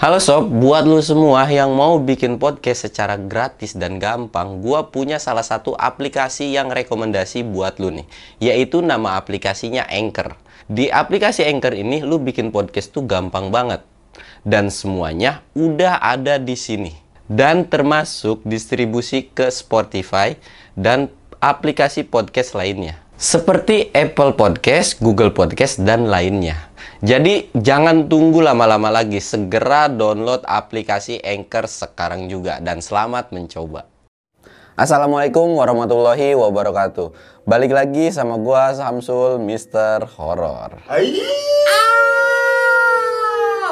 Halo sob, buat lu semua yang mau bikin podcast secara gratis dan gampang, gua punya salah satu aplikasi yang rekomendasi buat lu nih, yaitu nama aplikasinya Anchor. Di aplikasi Anchor ini lu bikin podcast tuh gampang banget. Dan semuanya udah ada di sini. Dan termasuk distribusi ke Spotify dan aplikasi podcast lainnya. Seperti Apple Podcast, Google Podcast, dan lainnya. Jadi jangan tunggu lama-lama lagi, segera download aplikasi Anchor sekarang juga dan selamat mencoba. Assalamualaikum warahmatullahi wabarakatuh. Balik lagi sama gua Samsul Mister Horror. Ayy.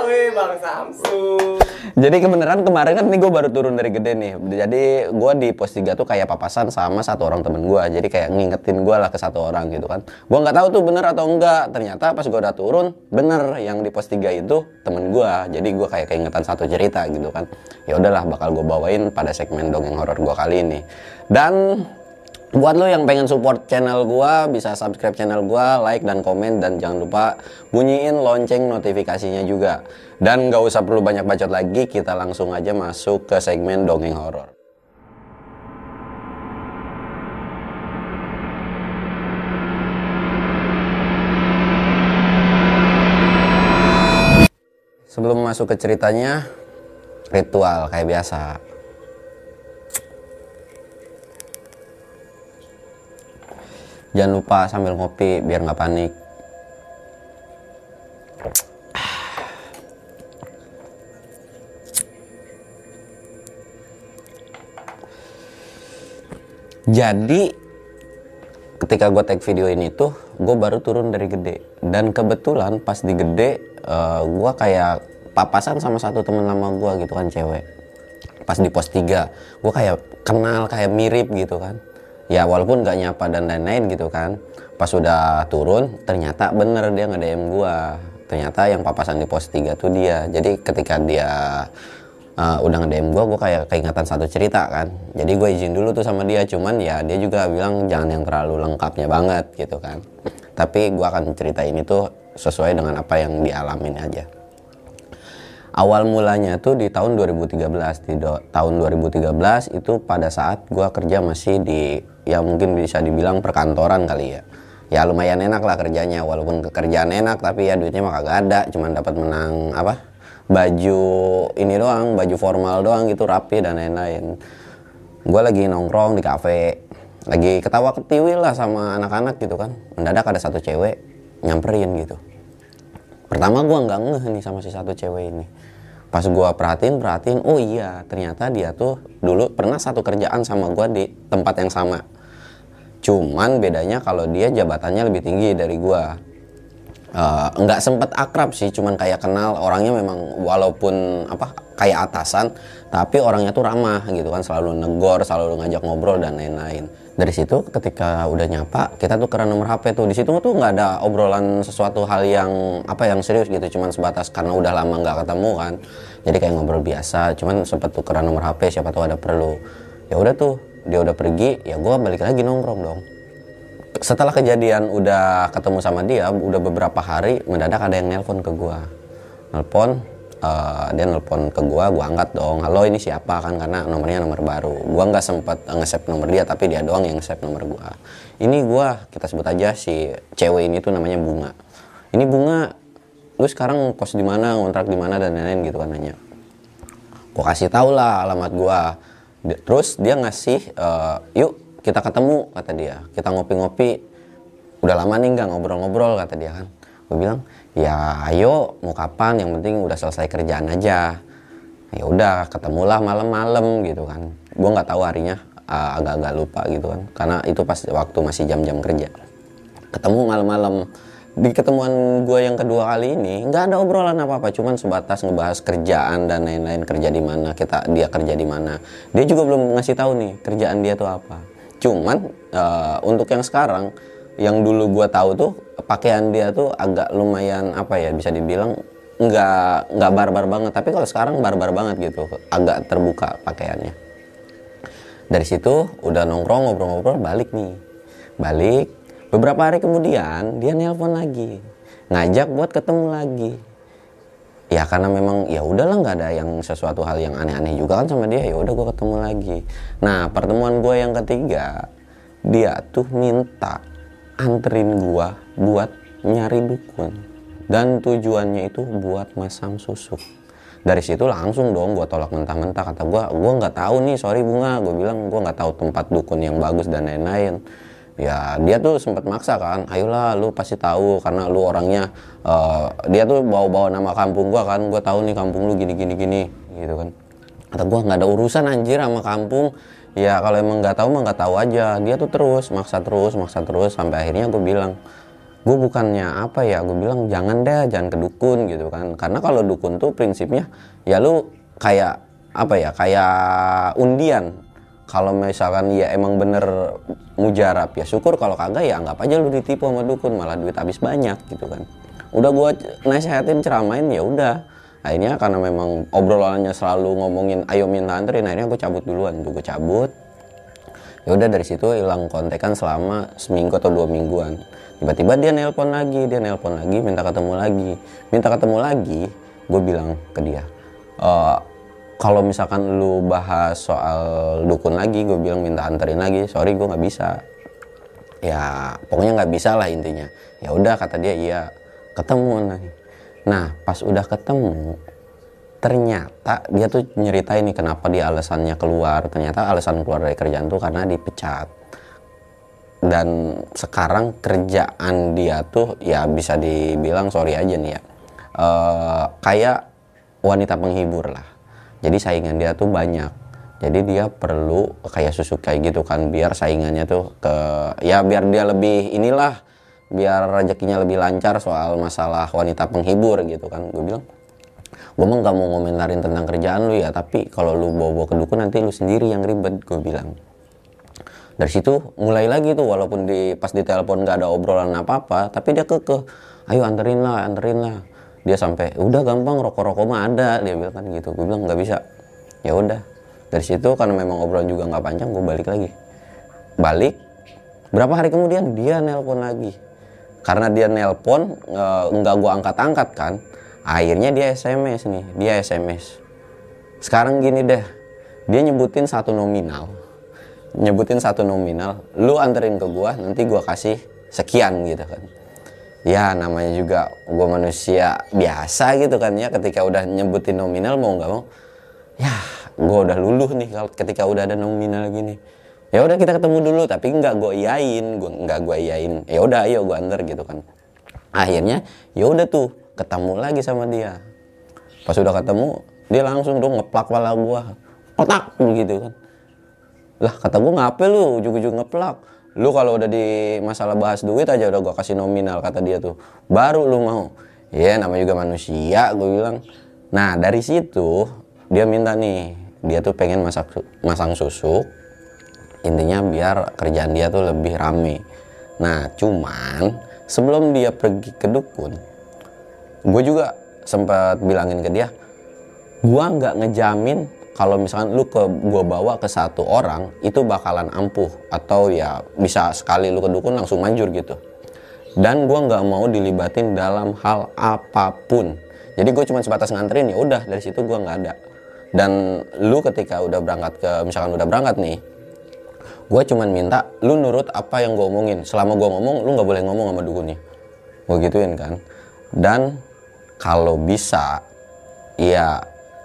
Weh Bang Samsul. Jadi kebenaran kemarin kan nih gue baru turun dari gede nih. Jadi gue di pos 3 tuh kayak papasan sama satu orang temen gue. Jadi kayak ngingetin gue lah ke satu orang gitu kan. Gue nggak tahu tuh bener atau enggak. Ternyata pas gue udah turun bener yang di pos 3 itu temen gue. Jadi gue kayak keingetan satu cerita gitu kan. Ya udahlah bakal gue bawain pada segmen dongeng horor gue kali ini. Dan Buat lo yang pengen support channel gua, bisa subscribe channel gua, like dan komen dan jangan lupa bunyiin lonceng notifikasinya juga. Dan gak usah perlu banyak bacot lagi, kita langsung aja masuk ke segmen dongeng horor. Sebelum masuk ke ceritanya, ritual kayak biasa. Jangan lupa sambil ngopi biar nggak panik. Jadi ketika gue take video ini tuh gue baru turun dari gede. Dan kebetulan pas di gede uh, gue kayak papasan sama satu temen lama gue gitu kan cewek. Pas di pos 3 gue kayak kenal kayak mirip gitu kan ya walaupun gak nyapa dan lain-lain gitu kan. Pas udah turun ternyata bener dia nge DM gua. Ternyata yang papasan di pos 3 tuh dia. Jadi ketika dia uh, udah nge DM gua gua kayak keingatan satu cerita kan. Jadi gue izin dulu tuh sama dia cuman ya dia juga bilang jangan yang terlalu lengkapnya banget gitu kan. Tapi gua akan cerita ini tuh sesuai dengan apa yang dialamin aja. Awal mulanya tuh di tahun 2013 di tahun 2013 itu pada saat gua kerja masih di ya mungkin bisa dibilang perkantoran kali ya. Ya lumayan enak lah kerjanya walaupun kerjaan enak tapi ya duitnya mah kagak ada. Cuman dapat menang apa baju ini doang baju formal doang gitu rapi dan lain-lain. Gue lagi nongkrong di kafe. Lagi ketawa ketiwi lah sama anak-anak gitu kan. Mendadak ada satu cewek nyamperin gitu. Pertama gue nggak ngeh nih sama si satu cewek ini. Pas gue perhatiin perhatiin oh iya ternyata dia tuh dulu pernah satu kerjaan sama gue di tempat yang sama cuman bedanya kalau dia jabatannya lebih tinggi dari gua. Uh, nggak sempet akrab sih cuman kayak kenal orangnya memang walaupun apa kayak atasan tapi orangnya tuh ramah gitu kan selalu negor selalu ngajak ngobrol dan lain-lain. Dari situ ketika udah nyapa kita tuh keren nomor HP tuh. Di situ tuh nggak ada obrolan sesuatu hal yang apa yang serius gitu cuman sebatas karena udah lama nggak ketemu kan. Jadi kayak ngobrol biasa cuman sempet tuh keren nomor HP siapa tahu ada perlu. Ya udah tuh dia udah pergi ya gue balik lagi nongkrong dong. Setelah kejadian udah ketemu sama dia udah beberapa hari mendadak ada yang nelpon ke gue nelpon uh, dia nelpon ke gue gue angkat dong halo ini siapa? Kan karena nomornya nomor baru. Gue nggak sempet nge-save nomor dia tapi dia doang yang nge-save nomor gue ini gue kita sebut aja si cewek ini tuh namanya bunga. Ini bunga lu sekarang kos di mana kontrak di mana dan lain-lain gitu kan nanya. Gue kasih tau lah alamat gue terus dia ngasih uh, yuk kita ketemu kata dia. Kita ngopi-ngopi. Udah lama nih nggak ngobrol-ngobrol kata dia kan. Gue bilang ya ayo mau kapan? Yang penting udah selesai kerjaan aja. Ya udah ketemulah malam-malam gitu kan. Gue nggak tahu harinya uh, agak-agak lupa gitu kan. Karena itu pas waktu masih jam-jam kerja. Ketemu malam-malam di ketemuan gue yang kedua kali ini nggak ada obrolan apa apa cuman sebatas ngebahas kerjaan dan lain-lain kerja di mana kita dia kerja di mana. Dia juga belum ngasih tahu nih kerjaan dia tuh apa. Cuman uh, untuk yang sekarang yang dulu gue tahu tuh pakaian dia tuh agak lumayan apa ya bisa dibilang nggak nggak barbar banget. Tapi kalau sekarang barbar banget gitu agak terbuka pakaiannya. Dari situ udah nongkrong ngobrol-ngobrol balik nih. Balik Beberapa hari kemudian dia nelpon lagi, ngajak buat ketemu lagi. ya karena memang ya udahlah nggak ada yang sesuatu hal yang aneh-aneh juga kan sama dia ya udah gue ketemu lagi. Nah pertemuan gue yang ketiga dia tuh minta anterin gue buat nyari dukun. Dan tujuannya itu buat masang susuk dari situ langsung dong gue tolak mentah-mentah. Kata gue gue nggak tahu nih sorry bunga. Gue bilang gue nggak tahu tempat dukun yang bagus dan lain-lain ya dia tuh sempat maksa kan ayolah lu pasti tahu karena lu orangnya uh, dia tuh bawa-bawa nama kampung gua kan gua tahu nih kampung lu gini gini gini gitu kan. Kata gua nggak ada urusan anjir sama kampung. Ya kalau emang nggak tahu mah nggak tahu aja. Dia tuh terus maksa terus maksa terus sampai akhirnya gue bilang gue bukannya apa ya gue bilang jangan deh jangan ke dukun gitu kan. Karena kalau dukun tuh prinsipnya ya lu kayak apa ya kayak undian kalau misalkan ya emang bener mujarab ya syukur. Kalau kagak ya anggap aja lu ditipu sama dukun malah duit habis banyak gitu kan. Udah gua nasehatin ceramain ya udah. Akhirnya karena memang obrolannya selalu ngomongin ayo minta anterin akhirnya gue cabut duluan. Tuh gue cabut. Ya udah dari situ hilang kontekan selama seminggu atau dua mingguan. Tiba-tiba dia nelpon lagi dia nelpon lagi minta ketemu lagi. Minta ketemu lagi gue bilang ke dia e, kalau misalkan lu bahas soal dukun lagi gue bilang minta anterin lagi. Sorry gue nggak bisa. Ya pokoknya nggak bisa lah intinya. Ya udah kata dia iya ketemu nih nah pas udah ketemu ternyata dia tuh nyeritain nih kenapa dia alasannya keluar. Ternyata alasan keluar dari kerjaan tuh karena dipecat. Dan sekarang kerjaan dia tuh ya bisa dibilang sorry aja nih ya. Uh, kayak wanita penghibur lah jadi saingan dia tuh banyak. Jadi dia perlu kayak susu kayak gitu kan biar saingannya tuh ke ya biar dia lebih inilah biar rezekinya lebih lancar soal masalah wanita penghibur gitu kan. Gue bilang gue mah gak mau ngomentarin tentang kerjaan lu ya tapi kalau lu bawa-bawa ke dukun nanti lu sendiri yang ribet gue bilang. Dari situ mulai lagi tuh walaupun di pas di telepon gak ada obrolan apa apa tapi dia keke ayo anterin lah anterin lah dia sampai udah gampang rokok-rokok mah ada. Dia bilang kan gitu. Gue bilang nggak bisa. Ya udah. Dari situ karena memang obrolan juga nggak panjang gue balik lagi. Balik berapa hari kemudian dia nelpon lagi. Karena dia nelpon nggak gue angkat-angkat kan akhirnya dia SMS nih dia SMS sekarang gini deh dia nyebutin satu nominal nyebutin satu nominal lu anterin ke gua nanti gua kasih sekian gitu kan ya namanya juga gue manusia biasa gitu kan ya. Ketika udah nyebutin nominal mau nggak mau ya gue udah luluh nih kalau ketika udah ada nominal gini. Ya udah kita ketemu dulu tapi nggak gue iyain gue nggak gue iyain ya udah ayo gue antar gitu kan. Akhirnya ya udah tuh ketemu lagi sama dia. Pas udah ketemu dia langsung dong ngeplak kepala gue otak begitu kan. Lah kata gue ngapain lu ujung-ujung ngeplak lu kalau udah di masalah bahas duit aja udah gua kasih nominal kata dia tuh. Baru lu mau. Ya yeah, namanya juga manusia gue bilang. Nah dari situ dia minta nih dia tuh pengen masak masang susu. Intinya biar kerjaan dia tuh lebih rame. Nah cuman sebelum dia pergi ke dukun gue juga sempat bilangin ke dia gua nggak ngejamin kalau misalkan lu ke gua bawa ke satu orang itu bakalan ampuh. Atau ya bisa sekali lu ke dukun langsung manjur gitu. Dan gua nggak mau dilibatin dalam hal apa pun. Jadi gue cuma sebatas nganterin ya udah dari situ gua nggak ada. Dan lu ketika udah berangkat ke misalkan udah berangkat nih gue cuma minta lu nurut apa yang gue omongin. Selama gue ngomong lu nggak boleh ngomong sama dukunnya. Gue gituin kan. Dan kalau bisa ya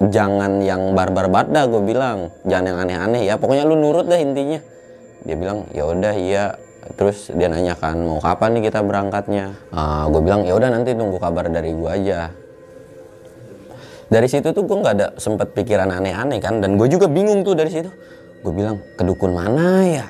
jangan yang barbar dah gue bilang. Jangan yang aneh-aneh ya. Pokoknya lu nurut deh intinya. Dia bilang ya udah iya. Terus dia nanyakan mau kapan nih kita berangkatnya? Uh, ah, gue bilang ya udah nanti tunggu kabar dari gue aja. Dari situ tuh gue nggak ada sempat pikiran aneh-aneh kan. Dan gue juga bingung tuh dari situ. Gue bilang ke dukun mana ya?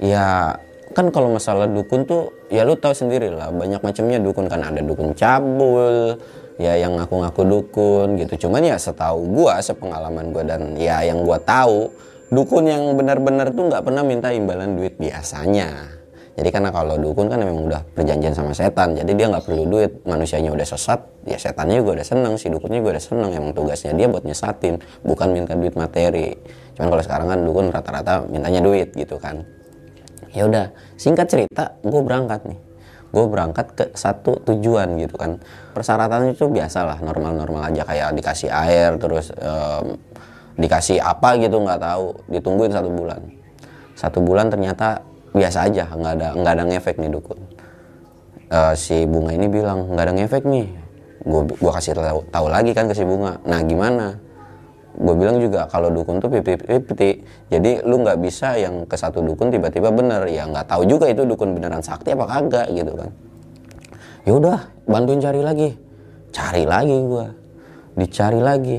Ya kan kalau masalah dukun tuh ya lu tahu sendiri lah banyak macamnya dukun kan. Ada dukun cabul ya yang ngaku-ngaku dukun gitu. Cuman ya setahu gua sepengalaman gua dan ya yang gua tahu dukun yang benar-benar tuh nggak pernah minta imbalan duit biasanya. Jadi karena kalau dukun kan memang udah perjanjian sama setan jadi dia nggak perlu duit. Manusianya udah sesat ya setannya juga udah seneng si dukunnya juga udah seneng. Emang tugasnya dia buat nyesatin bukan minta duit materi. Cuman kalau sekarang kan dukun rata-rata mintanya duit gitu kan. Ya udah singkat cerita gue berangkat nih gue berangkat ke satu tujuan gitu kan. Persyaratannya itu biasalah normal-normal aja. Kayak dikasih air terus em, dikasih apa gitu nggak tahu. Ditungguin satu bulan. Satu bulan ternyata biasa aja nggak ada nggak ada ngefek nih dukun. Eh, si bunga ini bilang nggak ada ngefek nih. Gue gua kasih tahu tahu lagi kan ke si bunga. Nah gimana gue bilang juga kalau dukun tuh 50-50 jadi lu nggak bisa yang ke satu dukun tiba-tiba bener. Ya nggak tahu juga itu dukun beneran sakti apa kagak gitu kan. Ya udah bantuin cari lagi. Cari lagi gue dicari lagi.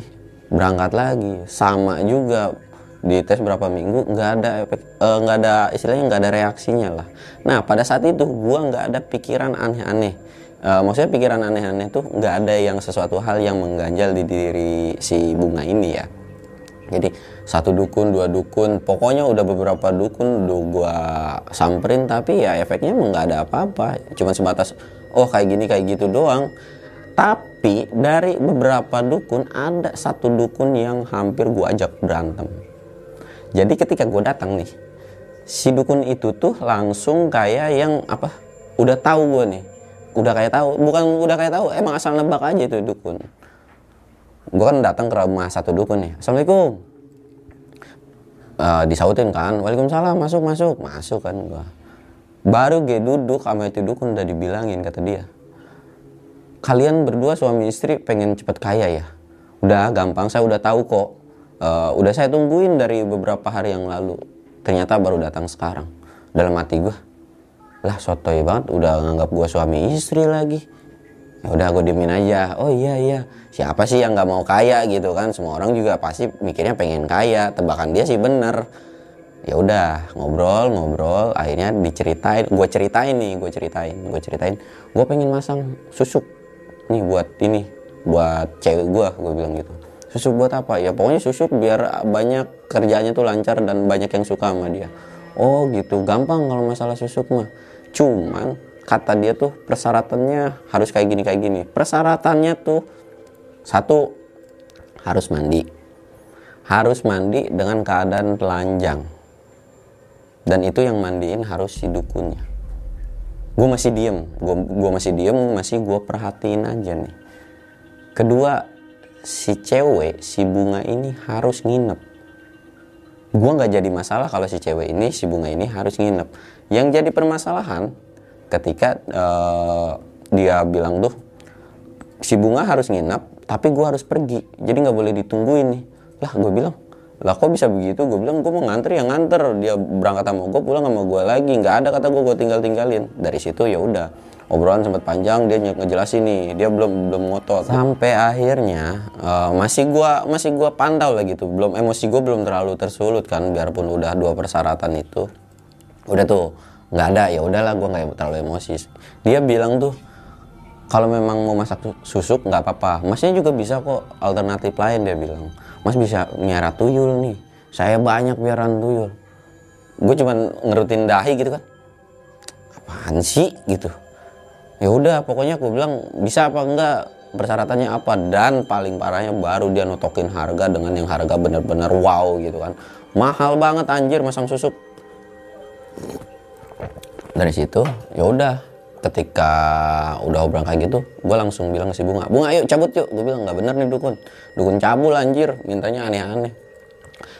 Berangkat lagi. Sama juga di tes berapa minggu nggak ada efek eh, nggak ada istilahnya nggak ada reaksinya lah. Nah pada saat itu gue nggak ada pikiran aneh-aneh Eh, maksudnya pikiran aneh-aneh tuh nggak ada yang sesuatu hal yang mengganjal di diri si bunga ini ya. Jadi satu dukun dua dukun pokoknya udah beberapa dukun udah gua samperin tapi ya efeknya emang nggak ada apa-apa. Cuma sebatas oh kayak gini kayak gitu doang. Tapi dari beberapa dukun ada satu dukun yang hampir gua ajak berantem. Jadi ketika gue datang nih si dukun itu tuh langsung kayak yang apa udah tahu gue nih udah kayak tahu bukan udah kayak tahu emang asal nebak aja itu dukun. Gue kan datang ke rumah satu dukun nih assalamualaikum. Eh, disautin kan waalaikumsalam masuk masuk. Masuk kan gua. Baru gue duduk sama itu dukun udah dibilangin kata dia. Kalian berdua suami istri pengen cepet kaya ya? Udah gampang saya udah tahu kok. Eh, udah saya tungguin dari beberapa hari yang lalu. Ternyata baru datang sekarang. Dalam hati gue lah sotoy banget udah nganggap gue suami istri lagi. Ya udah gue diemin aja. Oh iya iya. Siapa sih yang nggak mau kaya gitu kan? Semua orang juga pasti mikirnya pengen kaya. Tebakan dia sih bener. Ya udah ngobrol ngobrol. Akhirnya diceritain. Gue ceritain nih gue ceritain gue ceritain. Gue pengen masang susuk nih buat ini buat cewek gue gue bilang gitu. Susuk buat apa? Ya pokoknya susuk biar banyak kerjanya tuh lancar dan banyak yang suka sama dia. Oh gitu. Gampang kalau masalah susuk mah cuman kata dia tuh persyaratannya harus kayak gini kayak gini. Persyaratannya tuh satu harus mandi. Harus mandi dengan keadaan telanjang. Dan itu yang mandiin harus si dukunnya. Gue masih diem gue gua masih diem masih gue perhatiin aja nih. Kedua si cewek si bunga ini harus nginep. Gue nggak jadi masalah kalau si cewek ini si bunga ini harus nginep yang jadi permasalahan ketika eh, dia bilang tuh si bunga harus nginep tapi gue harus pergi. Jadi nggak boleh ditungguin nih. Lah gue bilang lah kok bisa begitu? Gue bilang gue mau nganter ya nganter. Dia berangkat sama gue pulang sama gue lagi. Nggak ada kata gue gue tinggal tinggalin dari situ ya udah obrolan sempat panjang dia ngejelasin nih dia belum belum ngotot. Sampai akhirnya eh, masih gua masih gua pantau lah gitu belum emosi gue belum terlalu tersulut kan biarpun udah dua persyaratan itu udah tuh nggak ada ya udahlah gua nggak terlalu emosi. Dia bilang tuh kalau memang mau masak su- susuk nggak apa-apa. Masnya juga bisa kok alternatif lain dia bilang. Mas bisa miara tuyul nih. Saya banyak piaran tuyul. Gue cuman ngerutin dahi gitu kan. Apaan sih? gitu. Ya udah pokoknya aku bilang bisa apa enggak? Persyaratannya apa? Dan paling parahnya baru dia notokin harga dengan yang harga bener-bener wow gitu kan. Mahal banget anjir masang susuk dari situ ya udah ketika udah obrolan kayak gitu gue langsung bilang ke si bunga bunga ayo cabut yuk. Gue bilang nggak bener nih dukun. Dukun cabul anjir. Mintanya aneh-aneh.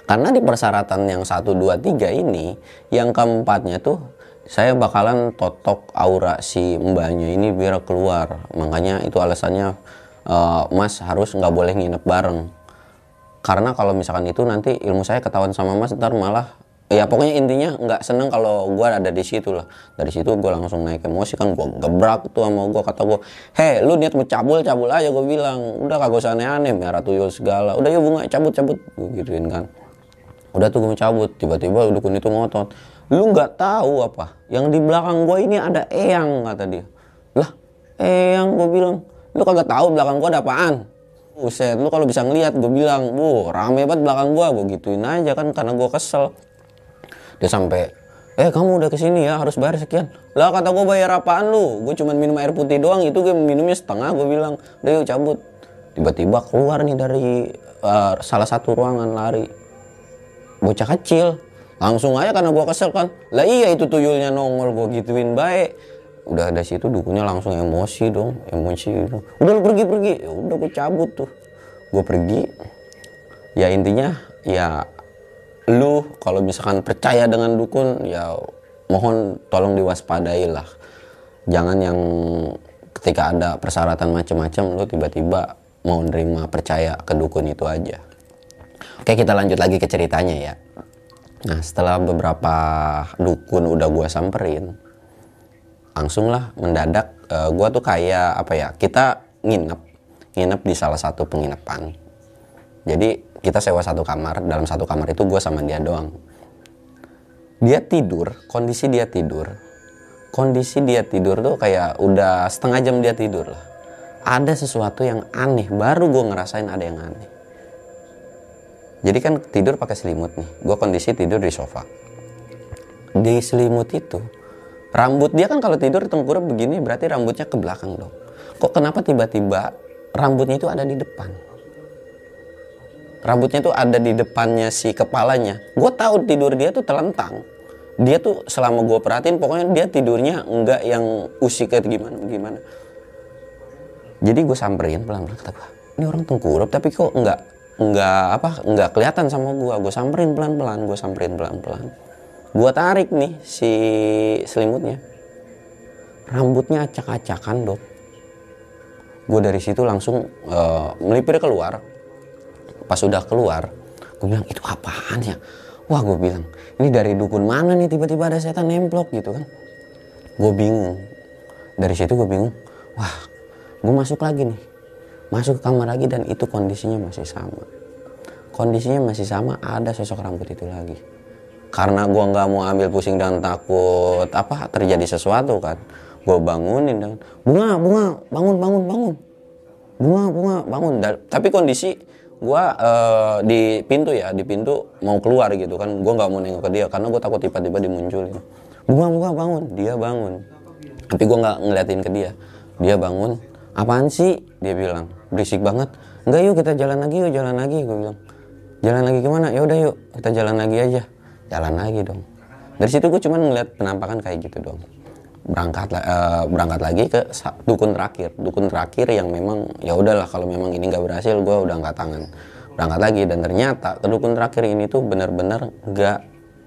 Karena di persyaratan yang satu dua tiga ini yang keempatnya tuh saya bakalan totok aura si mbaknya ini biar keluar. Makanya itu alasannya eh, mas harus nggak boleh nginep bareng. Karena kalau misalkan itu nanti ilmu saya ketahuan sama mas ntar malah ya pokoknya intinya nggak seneng kalau gua ada di situ lah. Dari situ gua langsung naik emosi kan gua gebrak tuh sama gua kata gua heh lu niat mau cabul cabul aja gua bilang. Udah kagak usah aneh-aneh merah tuyul segala. Udah yuk bunga cabut cabut gua gituin kan. Udah tuh gue cabut tiba-tiba dukun itu ngotot. Lu nggak tahu apa yang di belakang gua ini ada eyang kata dia. Lah eyang gue bilang. Lu kagak tahu belakang gua ada apaan? Buset, lu kalau bisa ngeliat gue bilang, bu rame banget belakang gua, gue gituin aja kan karena gua kesel. Dia sampai, eh kamu udah ke sini ya harus bayar sekian. Lah kata gua bayar apaan lu? Gue cuma minum air putih doang, itu gue minumnya setengah. Gue bilang, udah yuk cabut. Tiba-tiba keluar nih dari eh, salah satu ruangan lari bocah kecil langsung aja karena gua kesel kan lah iya itu tuyulnya nongol gua gituin baik udah ada situ dukunnya langsung emosi dong emosi gitu. udah lu pergi pergi ya udah gue cabut tuh gue pergi ya intinya ya lu kalau misalkan percaya dengan dukun ya mohon tolong diwaspadai lah. Jangan yang ketika ada persyaratan macam-macam lu tiba-tiba mau nerima percaya ke dukun itu aja. Oke kita lanjut lagi ke ceritanya ya. Nah setelah beberapa dukun udah gua samperin langsung lah mendadak uh, gua tuh kayak apa ya kita nginep. Nginep di salah satu penginapan. Jadi kita sewa satu kamar dalam satu kamar itu gue sama dia doang. Dia tidur kondisi dia tidur kondisi dia tidur tuh kayak udah setengah jam dia tidur lah. Ada sesuatu yang aneh baru gue ngerasain ada yang aneh. Jadi kan tidur pakai selimut nih gue kondisi tidur di sofa. Di selimut itu rambut dia kan kalau tidur tengkurap begini berarti rambutnya ke belakang dong. Kok kenapa tiba-tiba rambutnya itu ada di depan rambutnya tuh ada di depannya si kepalanya. Gue tahu tidur dia tuh telentang. Dia tuh selama gue perhatiin pokoknya dia tidurnya enggak yang usik kayak gimana gimana. Jadi gue samperin pelan-pelan kata gue ini orang tengkurap tapi kok enggak enggak apa enggak kelihatan sama gue gue samperin pelan-pelan gue samperin pelan-pelan. Gue tarik nih si selimutnya. Rambutnya acak-acakan dok. Gue dari situ langsung uh, melipir keluar pas sudah keluar gue bilang itu apaan ya? Wah gue bilang ini dari dukun mana nih? Tiba-tiba ada setan nemplok gitu kan. Gue bingung. Dari situ gue bingung wah gue masuk lagi nih. Masuk ke kamar lagi dan itu kondisinya masih sama. Kondisinya masih sama ada sosok rambut itu lagi. Karena gue nggak mau ambil pusing dan takut apa terjadi sesuatu kan. Gue bangunin dan bunga bunga bangun bangun bangun. Bunga bunga bangun. Dan, tapi kondisi gue uh, di pintu ya di pintu mau keluar gitu kan. Gue nggak mau nengok ke dia karena gue takut tiba-tiba dimunculin bunga bunga bangun. Dia bangun. Tapi gue nggak ngeliatin ke dia. Dia bangun. Apaan sih? Dia bilang. Berisik banget. Enggak yuk kita jalan lagi yuk jalan lagi gue bilang. Jalan lagi ke mana? Ya udah yuk kita jalan lagi aja. Jalan lagi dong. Dari situ gue cuman ngeliat penampakan kayak gitu dong berangkat uh, berangkat lagi ke dukun terakhir. Dukun terakhir yang memang ya udahlah kalau memang ini nggak berhasil gue udah angkat tangan. Berangkat lagi dan ternyata ke dukun terakhir ini tuh benar-benar nggak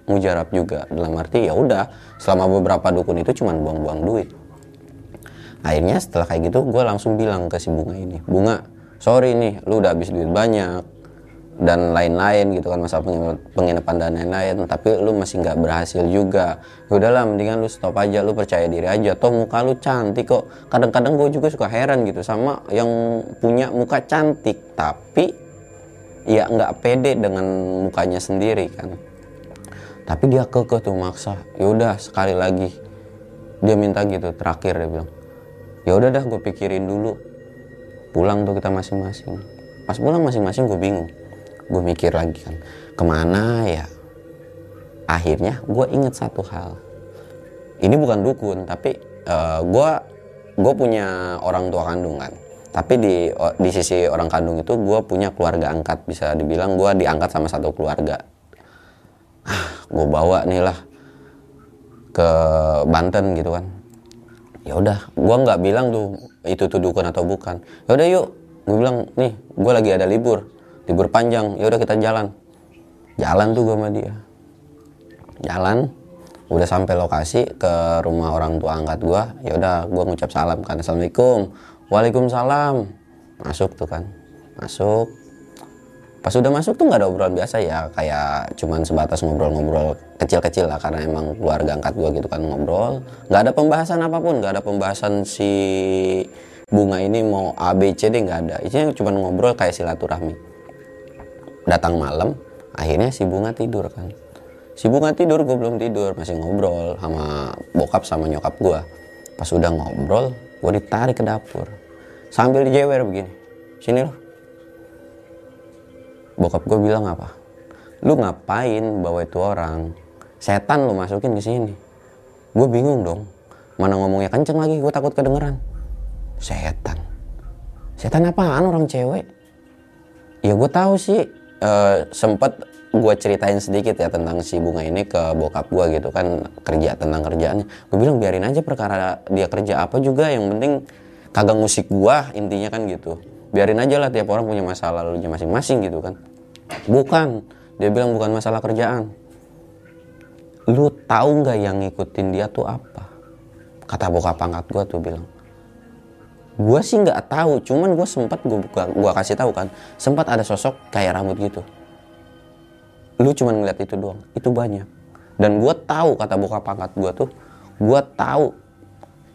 mujarab juga. Dalam arti ya udah selama beberapa dukun itu cuma buang-buang duit. Akhirnya setelah kayak gitu gue langsung bilang ke si bunga ini bunga sorry nih lu udah habis duit banyak dan lain-lain gitu kan masalah penginapan dan lain-lain tapi lu masih nggak berhasil juga. Ya udahlah mendingan lu stop aja lu percaya diri aja. Toh muka lu cantik kok. Kadang-kadang gue juga suka heran gitu sama yang punya muka cantik tapi ya nggak pede dengan mukanya sendiri kan. Tapi dia kekeh tuh maksa. Ya udah sekali lagi. Dia minta gitu terakhir dia bilang ya udah dah gue pikirin dulu. Pulang tuh kita masing-masing. Pas pulang masing-masing gue bingung gue mikir lagi kan ke mana ya? Akhirnya gue inget satu hal. Ini bukan dukun tapi uh, gue gue punya orang tua kandung kan. Tapi di di sisi orang kandung itu gue punya keluarga angkat bisa dibilang gue diangkat sama satu keluarga. Ah gue bawa nih lah ke Banten gitu kan. Ya udah gue nggak bilang tuh itu tuh dukun atau bukan. Ya udah yuk gue bilang nih gue lagi ada libur libur panjang. Ya udah kita jalan. Jalan tuh gue sama dia. Jalan udah sampai lokasi ke rumah orang tua angkat gue ya udah gue ngucap salam kan. Assalamualaikum. Waalaikumsalam. Masuk tuh kan. Masuk. Pas udah masuk tuh nggak ada obrolan biasa ya. Kayak cuman sebatas ngobrol-ngobrol kecil-kecil lah karena emang keluarga angkat gue gitu kan ngobrol. Nggak ada pembahasan apa pun. Nggak ada pembahasan si bunga ini mau A B C nggak ada. Isinya cuma ngobrol kayak silaturahmi datang malam akhirnya si bunga tidur kan. Si bunga tidur gue belum tidur masih ngobrol sama bokap sama nyokap gue pas udah ngobrol gue ditarik ke dapur. Sambil dijewer begini sini lo bokap gue bilang apa? Lu ngapain bawa itu orang? Setan lu masukin ke sini. Gue bingung dong mana ngomongnya kenceng lagi gue takut kedengeran. Setan. Setan apaan? Orang cewek? Ya gue tahu sih uh, eh, sempat gue ceritain sedikit ya tentang si bunga ini ke bokap gue gitu kan kerja tentang kerjaannya. Gue bilang biarin aja perkara dia kerja apa juga yang penting kagak musik gue intinya kan gitu. Biarin aja lah tiap orang punya masalah lalunya masing-masing gitu kan. Bukan. Dia bilang bukan masalah kerjaan. Lu tahu nggak yang ngikutin dia tuh apa? Kata bokap angkat gue tuh bilang gue sih nggak tahu cuman gue sempat gue kasih tahu kan sempat ada sosok kayak rambut gitu. Lu cuman ngeliat itu doang itu banyak. Dan gue tahu kata bokap angkat gue tuh gue tahu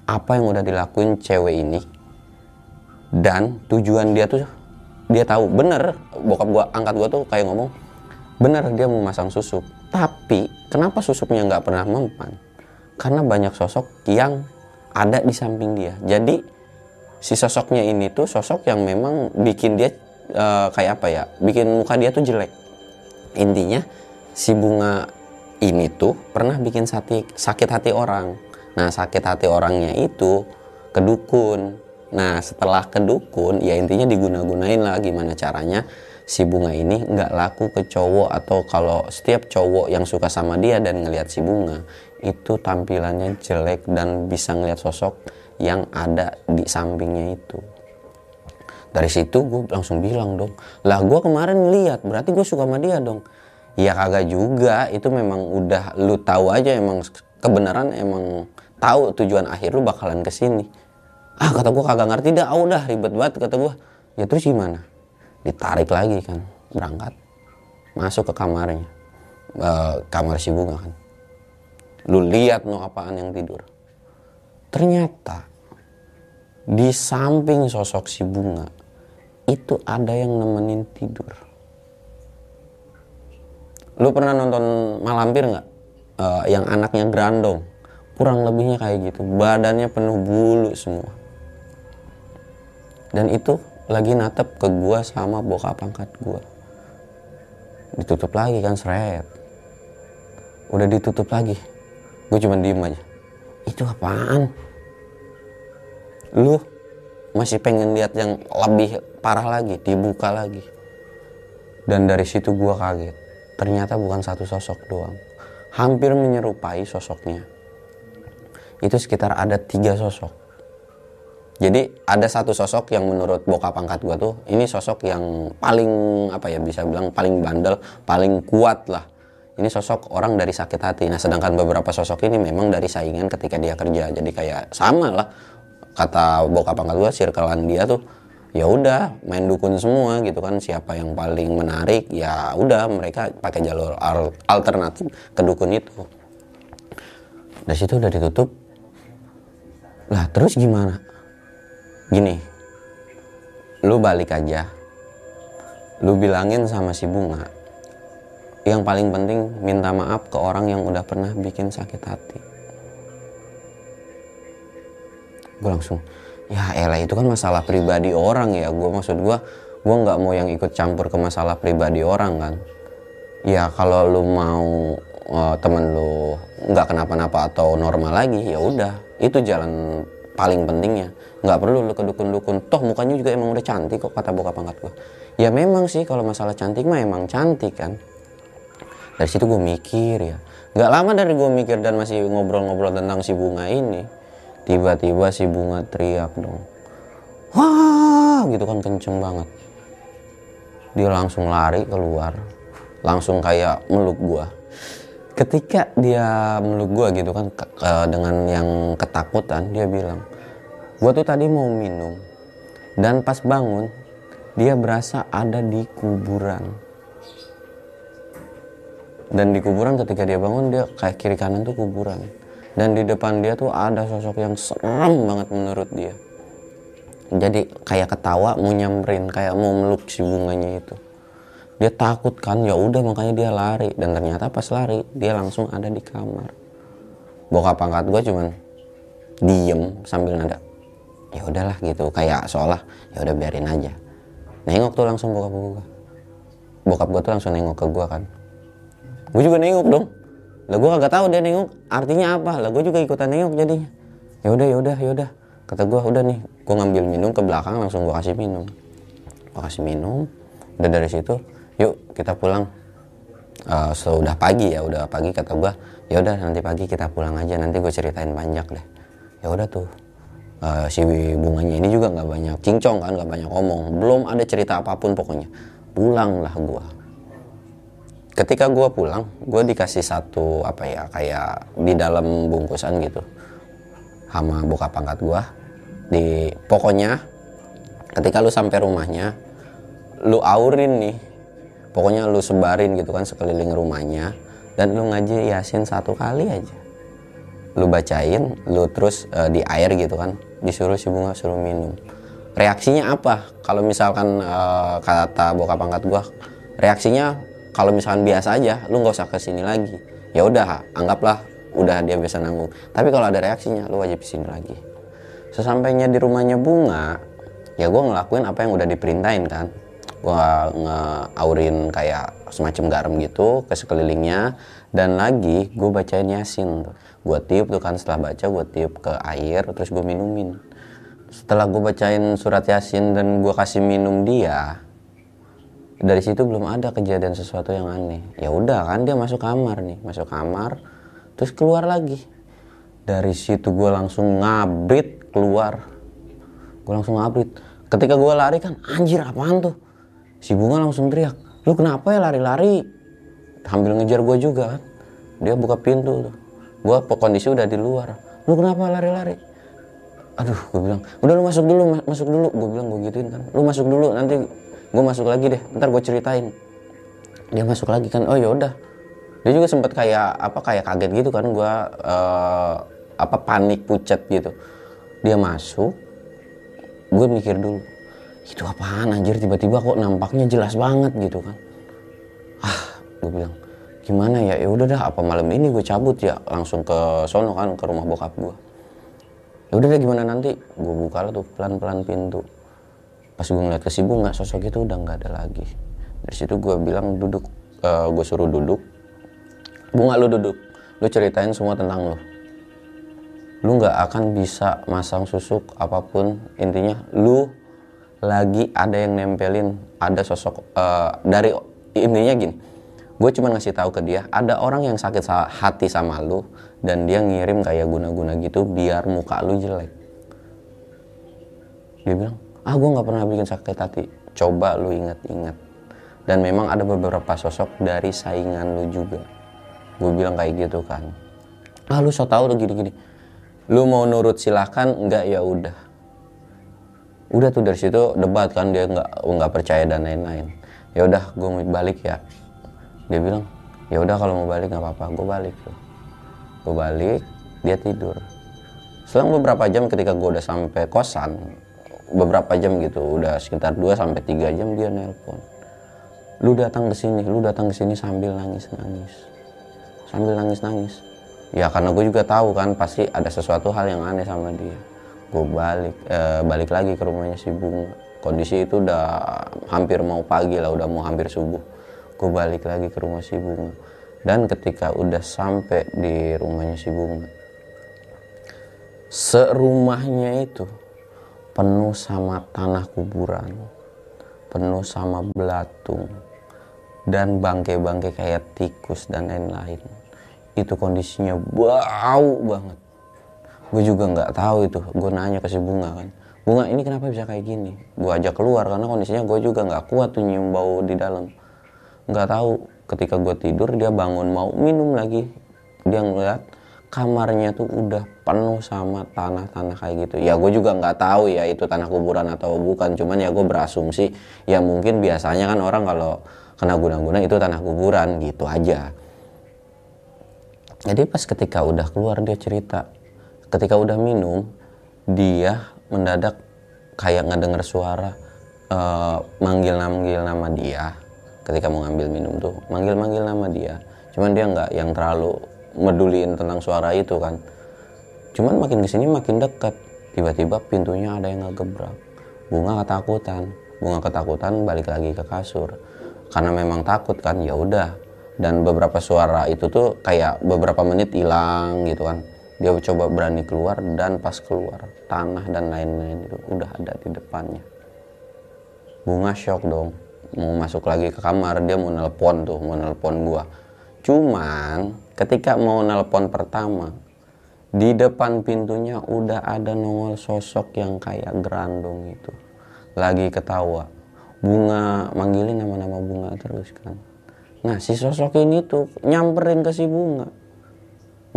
apa yang udah dilakuin cewek ini. Dan tujuan dia tuh dia tahu bener bokap gue angkat gue tuh kayak ngomong bener dia mau masang susuk tapi kenapa susuknya nggak pernah mempan? Karena banyak sosok yang ada di samping dia. Jadi si sosoknya ini tuh sosok yang memang bikin dia uh, kayak apa ya bikin muka dia tuh jelek. Intinya si bunga ini tuh pernah bikin sakit, sakit hati orang. Nah sakit hati orangnya itu kedukun. Nah setelah kedukun ya intinya diguna-gunain lah gimana caranya si bunga ini nggak laku ke cowok atau kalau setiap cowok yang suka sama dia dan ngelihat si bunga itu tampilannya jelek dan bisa ngelihat sosok yang ada di sampingnya itu. Dari situ gue langsung bilang dong lah gue kemarin lihat berarti gue suka sama dia dong. Ya kagak juga itu memang udah lu tahu aja emang kebenaran emang tahu tujuan akhir lu bakalan ke sini ah kata gue kagak ngerti dah ah, udah ribet banget kata gue ya terus gimana? Ditarik lagi kan berangkat. Masuk ke kamarnya e, kamar si bunga kan. Lu lihat no apaan yang tidur? Ternyata di samping sosok si bunga itu ada yang nemenin tidur. Lu pernah nonton Malampir nggak? Uh, yang anaknya Grandong. Kurang lebihnya kayak gitu. Badannya penuh bulu semua. Dan itu lagi natep ke gua sama bokap angkat gua. Ditutup lagi kan seret. Udah ditutup lagi. Gue cuma diem aja. Itu apaan? Lu masih pengen lihat yang lebih parah lagi dibuka lagi. Dan dari situ gua kaget. Ternyata bukan satu sosok doang. Hampir menyerupai sosoknya. Itu sekitar ada tiga sosok. Jadi ada satu sosok yang menurut bokap angkat gua tuh ini sosok yang paling apa ya bisa bilang paling bandel paling kuat lah. Ini sosok orang dari sakit hati. Nah sedangkan beberapa sosok ini memang dari saingan ketika dia kerja. Jadi kayak sama lah kata bokap angkat gue circlean dia tuh ya udah main dukun semua gitu kan. Siapa yang paling menarik ya udah mereka pakai jalur alternatif ke dukun itu. Dari situ udah ditutup. Lah terus gimana? Gini lu balik aja. Lu bilangin sama si bunga yang paling penting minta maaf ke orang yang udah pernah bikin sakit hati gue langsung ya elah itu kan masalah pribadi orang ya. Gue maksud gue gue nggak mau yang ikut campur ke masalah pribadi orang kan? Ya kalau lu mau uh, temen lu nggak kenapa-napa atau normal lagi ya udah. Itu jalan paling pentingnya. Nggak perlu lu ke dukun-dukun. Toh mukanya juga emang udah cantik kok kata bokap angkat gue ya memang sih kalau masalah cantik mah emang cantik kan? Dari situ gue mikir ya. Nggak lama dari gue mikir dan masih ngobrol-ngobrol tentang si bunga ini tiba-tiba si bunga teriak dong. Wah gitu kan kenceng banget. Dia langsung lari keluar langsung kayak meluk gua. Ketika dia meluk gua gitu kan ke, ke, dengan yang ketakutan dia bilang gua tuh tadi mau minum dan pas bangun dia berasa ada di kuburan. Dan di kuburan ketika dia bangun dia kayak kiri kanan tuh kuburan dan di depan dia tuh ada sosok yang serem banget menurut dia. Jadi kayak ketawa mau nyamperin kayak mau meluk si bunganya itu. Dia takut kan ya udah makanya dia lari. Dan ternyata pas lari dia langsung ada di kamar. Bokap pangkat gue cuman diem sambil nada ya udahlah gitu. Kayak seolah ya udah biarin aja. Nengok tuh langsung bokap gue bokap gue tuh langsung nengok ke gue kan. Gue juga nengok dong lah gue kagak tahu dia nengok. Artinya apa? Lah gue juga ikutan nengok jadinya. Ya udah ya udah ya udah. Kata gue udah nih gue ngambil minum ke belakang langsung gue kasih minum. Gue kasih minum. Udah dari situ yuk kita pulang. Eh, sudah pagi ya udah pagi kata gua ya udah nanti pagi kita pulang aja. Nanti gue ceritain banyak deh. Ya udah tuh. Eh, si bunganya ini juga nggak banyak cincong kan nggak banyak ngomong. Belum ada cerita apa pun pokoknya. Pulanglah gua ketika gua pulang gua dikasih satu apa ya kayak di dalam bungkusan gitu sama bokap angkat gua. Di pokoknya ketika lu sampai rumahnya lu aurin nih. Pokoknya lu sebarin gitu kan sekeliling rumahnya dan lu ngaji yasin satu kali aja. Lu bacain lu terus eh, di air gitu kan disuruh si bunga suruh minum. Reaksinya apa? Kalau misalkan eh, kata bokap angkat gua reaksinya kalau misalkan biasa aja lu nggak usah ke sini lagi. Ya udah anggaplah udah dia bisa nanggung. Tapi kalau ada reaksinya lu wajib ke sini lagi. Sesampainya di rumahnya bunga ya gue ngelakuin apa yang udah diperintahin kan? Gue ngeaurin kayak semacam garam gitu ke sekelilingnya. Dan lagi gue bacain yasin tuh. Gue tiup tuh kan setelah baca gue tiup ke air terus gue minumin. Setelah gue bacain surat yasin dan gue kasih minum dia dari situ belum ada kejadian sesuatu yang aneh. Ya udah kan dia masuk kamar nih. Masuk kamar terus keluar lagi. Dari situ gue langsung ngabrit keluar. Gue langsung ngabrit. Ketika gue lari kan anjir apaan tuh? Si bunga langsung teriak lu kenapa ya lari-lari? Sambil ngejar gue juga kan. Dia buka pintu tuh. Gue kondisi udah di luar. Lu kenapa lari-lari? Aduh gue bilang udah lu masuk dulu ma- masuk dulu. Gue bilang gue gituin kan. Lu masuk dulu nanti gue masuk lagi deh ntar gue ceritain. Dia masuk lagi kan oh ya udah. Dia juga sempat kayak apa kayak kaget gitu kan gue eh, apa panik pucat gitu. Dia masuk gue mikir dulu itu apaan anjir? Tiba-tiba kok nampaknya jelas banget gitu kan. Ah gue bilang gimana ya? Ya udah dah apa malam ini gue cabut ya? Langsung ke sono kan ke rumah bokap gue ya udah deh gimana nanti? Gue buka lah tuh pelan-pelan pintu pas gue ngeliat ke si bunga sosok itu udah nggak ada lagi. Dari situ gue bilang duduk. Gue suruh duduk. Bunga lu duduk. Lu ceritain semua tentang lu. Lu nggak akan bisa masang susuk apa pun. Intinya lu lagi ada yang nempelin ada sosok eh, dari intinya gini. Gue cuma ngasih tahu ke dia ada orang yang sakit sa- hati sama lu dan dia ngirim kayak guna-guna gitu biar muka lu jelek. Dia bilang ah gue nggak pernah bikin sakit hati. Coba lu ingat-ingat. Dan memang ada beberapa sosok dari saingan lu juga. Gue bilang kayak gitu kan. Ah lu so tau lu gini-gini. Lu mau nurut silahkan enggak ya udah. Udah tuh dari situ debat kan dia nggak nggak percaya dan lain-lain. Ya udah gue mau balik ya. Dia bilang ya udah kalau mau balik nggak apa-apa. Gue balik tuh. Gue balik dia tidur. Selang beberapa jam ketika gue udah sampai kosan beberapa jam gitu. Udah sekitar 2 sampai 3 jam dia nelpon. Lu datang ke sini lu datang ke sini sambil nangis nangis. Sambil nangis nangis. Ya karena gue juga tahu kan pasti ada sesuatu hal yang aneh sama dia. Gue balik eh, balik lagi ke rumahnya si bunga. Kondisi itu udah hampir mau pagi lah udah mau hampir subuh. Gue balik lagi ke rumah si bunga. Dan ketika udah sampai di rumahnya si bunga serumahnya itu penuh sama tanah kuburan penuh sama belatung dan bangke-bangke kayak tikus dan lain-lain. Itu kondisinya bau banget. Gue juga nggak tahu itu. Gue nanya ke si bunga kan. Bunga ini kenapa bisa kayak gini? Gue ajak keluar karena kondisinya gue juga nggak kuat tuh nyium bau di dalam. Nggak tahu. Ketika gue tidur dia bangun mau minum lagi. Dia ngeliat kamarnya tuh udah penuh sama tanah-tanah kayak gitu. Ya gue juga nggak tahu ya itu tanah kuburan atau bukan. Cuman ya gue berasumsi ya mungkin biasanya kan orang kalau kena guna-guna itu tanah kuburan gitu aja. Jadi pas ketika udah keluar dia cerita ketika udah minum dia mendadak kayak ngedenger suara eh, manggil-manggil nama dia. Ketika mau ngambil minum tuh manggil-manggil nama dia. Cuman dia nggak yang terlalu meduliin tentang suara itu kan. Cuman makin ke sini makin dekat. Tiba-tiba pintunya ada yang ngegebrak. Bunga ketakutan. Bunga ketakutan balik lagi ke kasur. Karena memang takut kan ya udah. Dan beberapa suara itu tuh kayak beberapa menit hilang gitu kan. Dia coba berani keluar dan pas keluar tanah dan lain-lain itu udah ada di depannya. Bunga shock dong. Mau masuk lagi ke kamar dia mau nelpon tuh mau nelpon gua. Cuman ketika mau nelpon pertama di depan pintunya udah ada nongol sosok yang kayak gerandong itu. Lagi ketawa. Bunga manggilin nama-nama bunga terus kan. Nah si sosok ini tuh nyamperin ke si bunga.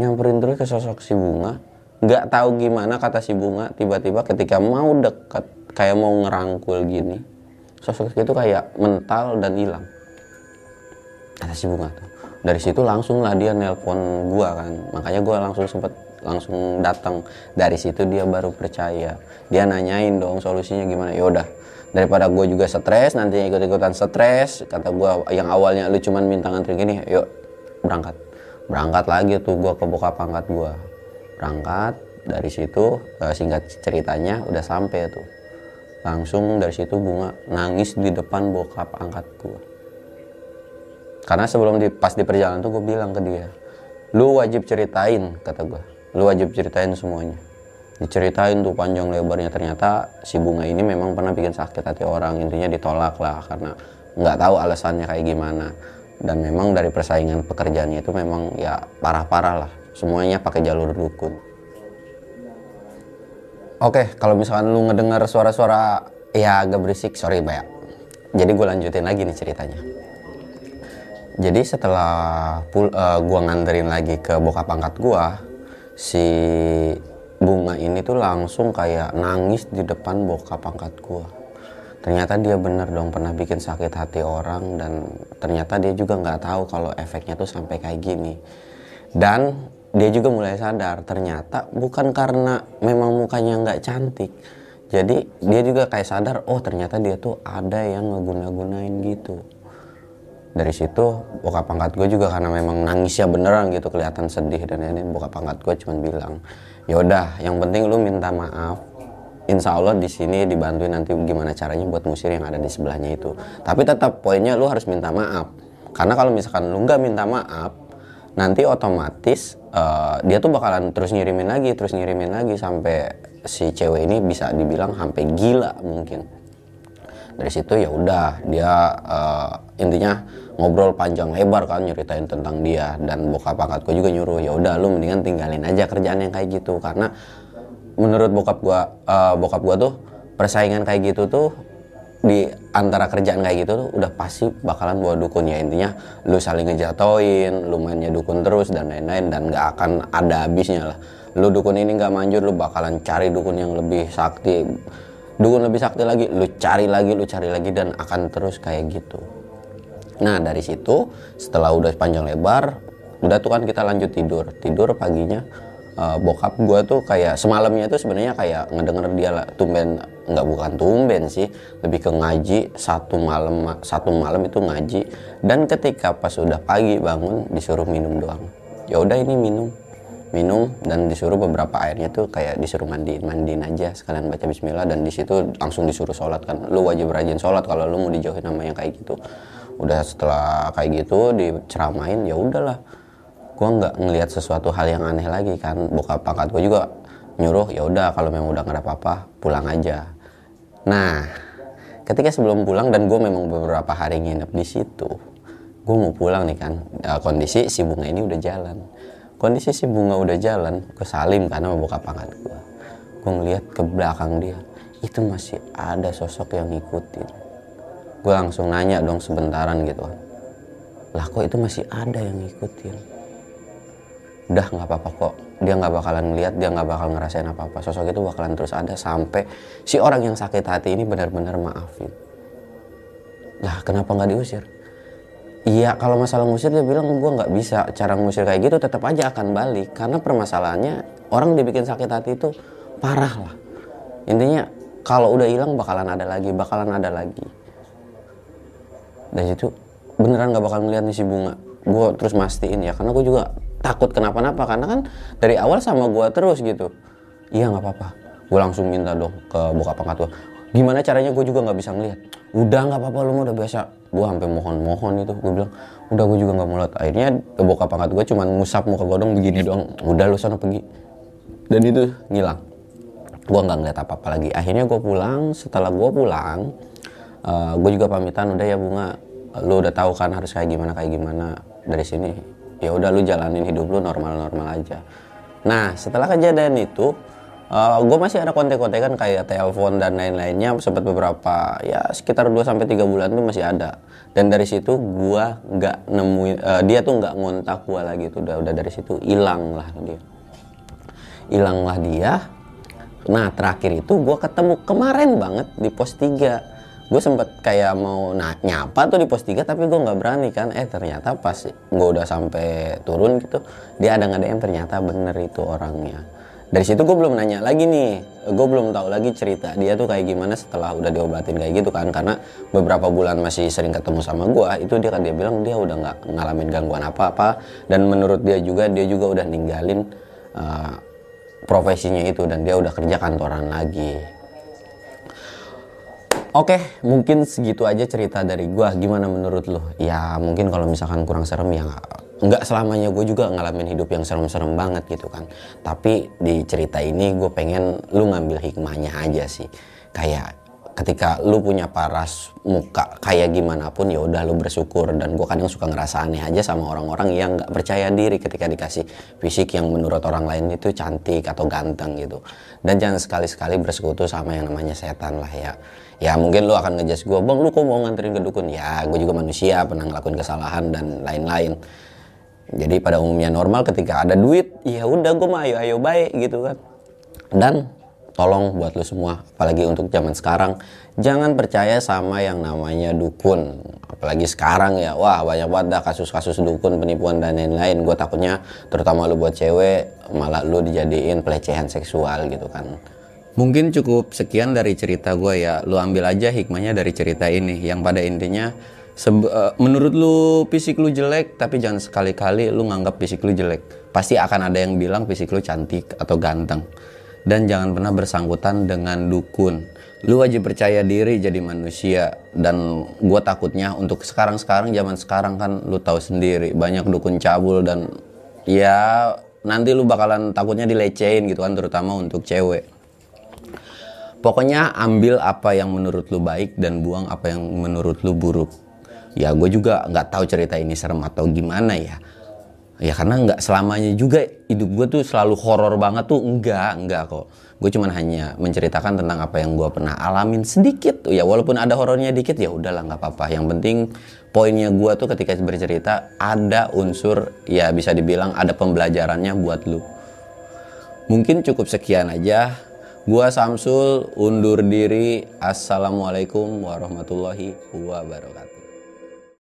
Nyamperin terus ke sosok si bunga. Nggak tahu gimana kata si bunga tiba-tiba ketika mau deket kayak mau ngerangkul gini sosok itu kayak mental dan hilang. Kata si bunga tuh dari situ langsung lah dia nelpon gua kan. Makanya gua langsung sempet langsung datang. Dari situ dia baru percaya. Dia nanyain dong solusinya gimana. Yaudah daripada gue juga stres nanti ikut-ikutan stres kata gua yang awalnya lu cuman minta ngantri gini yuk berangkat. Berangkat lagi tuh gua ke bokap angkat gua. Berangkat dari situ eh, singkat ceritanya udah sampai tuh. Langsung dari situ bunga nangis di depan bokap angkat gua karena sebelum di, pas di perjalanan tuh gue bilang ke dia lu wajib ceritain kata gua. Lu wajib ceritain semuanya. Diceritain tuh panjang lebarnya. Ternyata si bunga ini memang pernah bikin sakit hati orang. Intinya ditolak lah karena nggak tahu alasannya kayak gimana. Dan memang dari persaingan pekerjaannya itu memang ya parah-parah lah. Semuanya pakai jalur dukun. Oke kalau misalkan lu ngedengar suara-suara ya agak berisik. Sorry banyak jadi gue lanjutin lagi nih ceritanya jadi setelah pul uh, gua nganterin lagi ke bokap angkat gua si bunga ini tuh langsung kayak nangis di depan bokap angkat gua. Ternyata dia bener dong pernah bikin sakit hati orang dan ternyata dia juga nggak tahu kalau efeknya tuh sampai kayak gini. Dan dia juga mulai sadar ternyata bukan karena memang mukanya nggak cantik. Jadi dia juga kayak sadar oh ternyata dia tuh ada yang ngeguna-gunain gitu dari situ bokap angkat gue juga karena memang nangisnya beneran gitu kelihatan sedih. Dan ini bokap angkat gue cuman bilang ya udah yang penting lu minta maaf. Insya Allah di sini dibantuin nanti gimana caranya buat musir yang ada di sebelahnya itu. Tapi tetap poinnya lu harus minta maaf. Karena kalau misalkan lu nggak minta maaf nanti otomatis uh, dia tuh bakalan terus ngirimin lagi terus ngirimin lagi sampai si cewek ini bisa dibilang sampai gila mungkin. Dari situ ya udah dia uh, intinya ngobrol panjang lebar kan nyeritain tentang dia dan bokap angkatku juga nyuruh ya udah lu mendingan tinggalin aja kerjaan yang kayak gitu. Karena menurut bokap gua uh, bokap gua tuh persaingan kayak gitu tuh di antara kerjaan kayak gitu tuh udah pasti bakalan bawa dukun ya. Intinya lu saling ngejatoin lu mainnya dukun terus dan lain-lain dan nggak akan ada habisnya lah. Lu dukun ini nggak manjur lu bakalan cari dukun yang lebih sakti dukun lebih sakti lagi. Lu cari lagi lu cari lagi dan akan terus kayak gitu nah dari situ setelah udah panjang lebar udah tuh kan kita lanjut tidur. Tidur paginya uh, bokap gue tuh kayak semalamnya itu sebenarnya kayak ngedenger dia lah, tumben nggak bukan tumben sih lebih ke ngaji satu malam satu malam itu ngaji. Dan ketika pas udah pagi bangun disuruh minum doang. Ya udah ini minum. Minum dan disuruh beberapa airnya tuh kayak disuruh mandiin mandiin aja sekalian baca bismillah. Dan di situ langsung disuruh sholat kan. Lu wajib rajin sholat kalau lu mau dijauhin sama yang kayak gitu udah setelah kayak gitu diceramain ya udahlah. Gua nggak ngelihat sesuatu hal yang aneh lagi kan. Bokap pangkat gua juga nyuruh ya udah kalau memang udah nggak ada apa-apa pulang aja. Nah ketika sebelum pulang dan gue memang beberapa hari nginep di situ gue mau pulang nih kan. Kondisi si bunga ini udah jalan. Kondisi si bunga udah jalan gue salim karena mau buka pangkat gue gue ngeliat ke belakang dia itu masih ada sosok yang ngikutin gue langsung nanya dong sebentaran gitu kan. Lah kok itu masih ada yang ngikutin? Udah nggak apa-apa kok. Dia nggak bakalan ngeliat dia nggak bakal ngerasain apa-apa. Sosok itu bakalan terus ada sampai si orang yang sakit hati ini benar-benar maafin lah kenapa nggak diusir? Iya kalau masalah ngusir dia bilang gue nggak bisa. Cara ngusir kayak gitu tetap aja akan balik karena permasalahannya orang dibikin sakit hati itu parah lah. Intinya kalau udah hilang bakalan ada lagi bakalan ada lagi dan itu beneran nggak bakal ngeliat nih si bunga. Gue terus mastiin ya karena gue juga takut kenapa-napa karena kan dari awal sama gue terus gitu. Iya nggak apa-apa. Gue langsung minta dong ke buka pangkat gue gimana caranya gue juga nggak bisa ngeliat? Udah nggak apa-apa lu udah biasa. Gue sampai mohon-mohon itu gue bilang udah gue juga nggak mau lihat akhirnya buka pangkat gue cuman ngusap muka gue dong begini doang udah lu sana pergi. Dan itu ngilang. Gue nggak ngeliat apa-apa lagi. Akhirnya gue pulang. Setelah gue pulang gue juga pamitan udah ya bunga. Lu udah tahu kan harus kayak gimana kayak gimana. Dari sini ya udah lu jalanin hidup lu normal-normal aja. Nah setelah kejadian itu uh, gue masih ada kontek-kontekan kayak telepon dan lain-lainnya. Sempat beberapa ya sekitar 2 sampai tiga bulan tuh masih ada. Dan dari situ gue nggak nemuin uh, dia tuh nggak ngontak gue lagi tuh. Udah udah dari situ hilang lah dia. Hilang lah dia. Nah terakhir itu gue ketemu kemarin banget di pos 3 gue sempet kayak mau nah, nyapa tuh di pos 3 tapi gue nggak berani kan. Eh ternyata pas gue udah sampai turun gitu dia ada nggak yang ternyata bener itu orangnya. Dari situ gue belum nanya lagi nih. Gue belum tahu lagi cerita dia tuh kayak gimana setelah udah diobatin kayak gitu kan. Karena beberapa bulan masih sering ketemu sama gue itu dia kan dia bilang dia udah nggak ngalamin gangguan apa apa dan menurut dia juga dia juga udah ninggalin uh, profesinya itu dan dia udah kerja kantoran lagi Oke, mungkin segitu aja cerita dari gua. Gimana menurut lo? Ya mungkin kalau misalkan kurang serem ya nggak selamanya gue juga ngalamin hidup yang serem-serem banget gitu kan. Tapi di cerita ini gue pengen lu ngambil hikmahnya aja sih. Kayak ketika lu punya paras muka kayak gimana pun ya udah lu bersyukur dan gue kadang suka ngerasa aneh aja sama orang-orang yang nggak percaya diri ketika dikasih fisik yang menurut orang lain itu cantik atau ganteng gitu dan jangan sekali-sekali bersekutu sama yang namanya setan lah ya ya mungkin lu akan ngejudge gue bang lu kok mau nganterin ke dukun? Ya gue juga manusia pernah ngelakuin kesalahan dan lain-lain. Jadi pada umumnya normal ketika ada duit ya udah gue mah ayo ayo baik gitu kan. Dan tolong buat lu semua apalagi untuk zaman sekarang jangan percaya sama yang namanya dukun. Apalagi sekarang ya wah banyak banget dah kasus-kasus dukun penipuan dan lain-lain. Gue takutnya terutama lu buat cewek malah lu dijadiin pelecehan seksual gitu kan mungkin cukup sekian dari cerita gue ya. Lu ambil aja hikmahnya dari cerita ini. Yang pada intinya uh, menurut lu fisik lu jelek tapi jangan sekali-kali lu nganggap fisik lu jelek. Pasti akan ada yang bilang fisik lu cantik atau ganteng. Dan jangan pernah bersangkutan dengan dukun. Lu wajib percaya diri jadi manusia. Dan gue takutnya untuk sekarang-sekarang zaman sekarang kan lu tahu sendiri. Banyak dukun cabul dan ya nanti lu bakalan takutnya dilecehin gitu kan terutama untuk cewek. Pokoknya ambil apa yang menurut lu baik dan buang apa yang menurut lu buruk. Ya gue juga nggak tahu cerita ini serem atau gimana ya. Ya karena nggak selamanya juga hidup gue tuh selalu horor banget tuh. Enggak enggak kok. Gue cuman hanya menceritakan tentang apa yang gue pernah alamin sedikit ya walaupun ada horornya dikit ya udahlah nggak apa-apa. Yang penting poinnya gue tuh ketika bercerita ada unsur ya bisa dibilang ada pembelajarannya buat lu. Mungkin cukup sekian aja gue Samsul undur diri. Assalamualaikum warahmatullahi wabarakatuh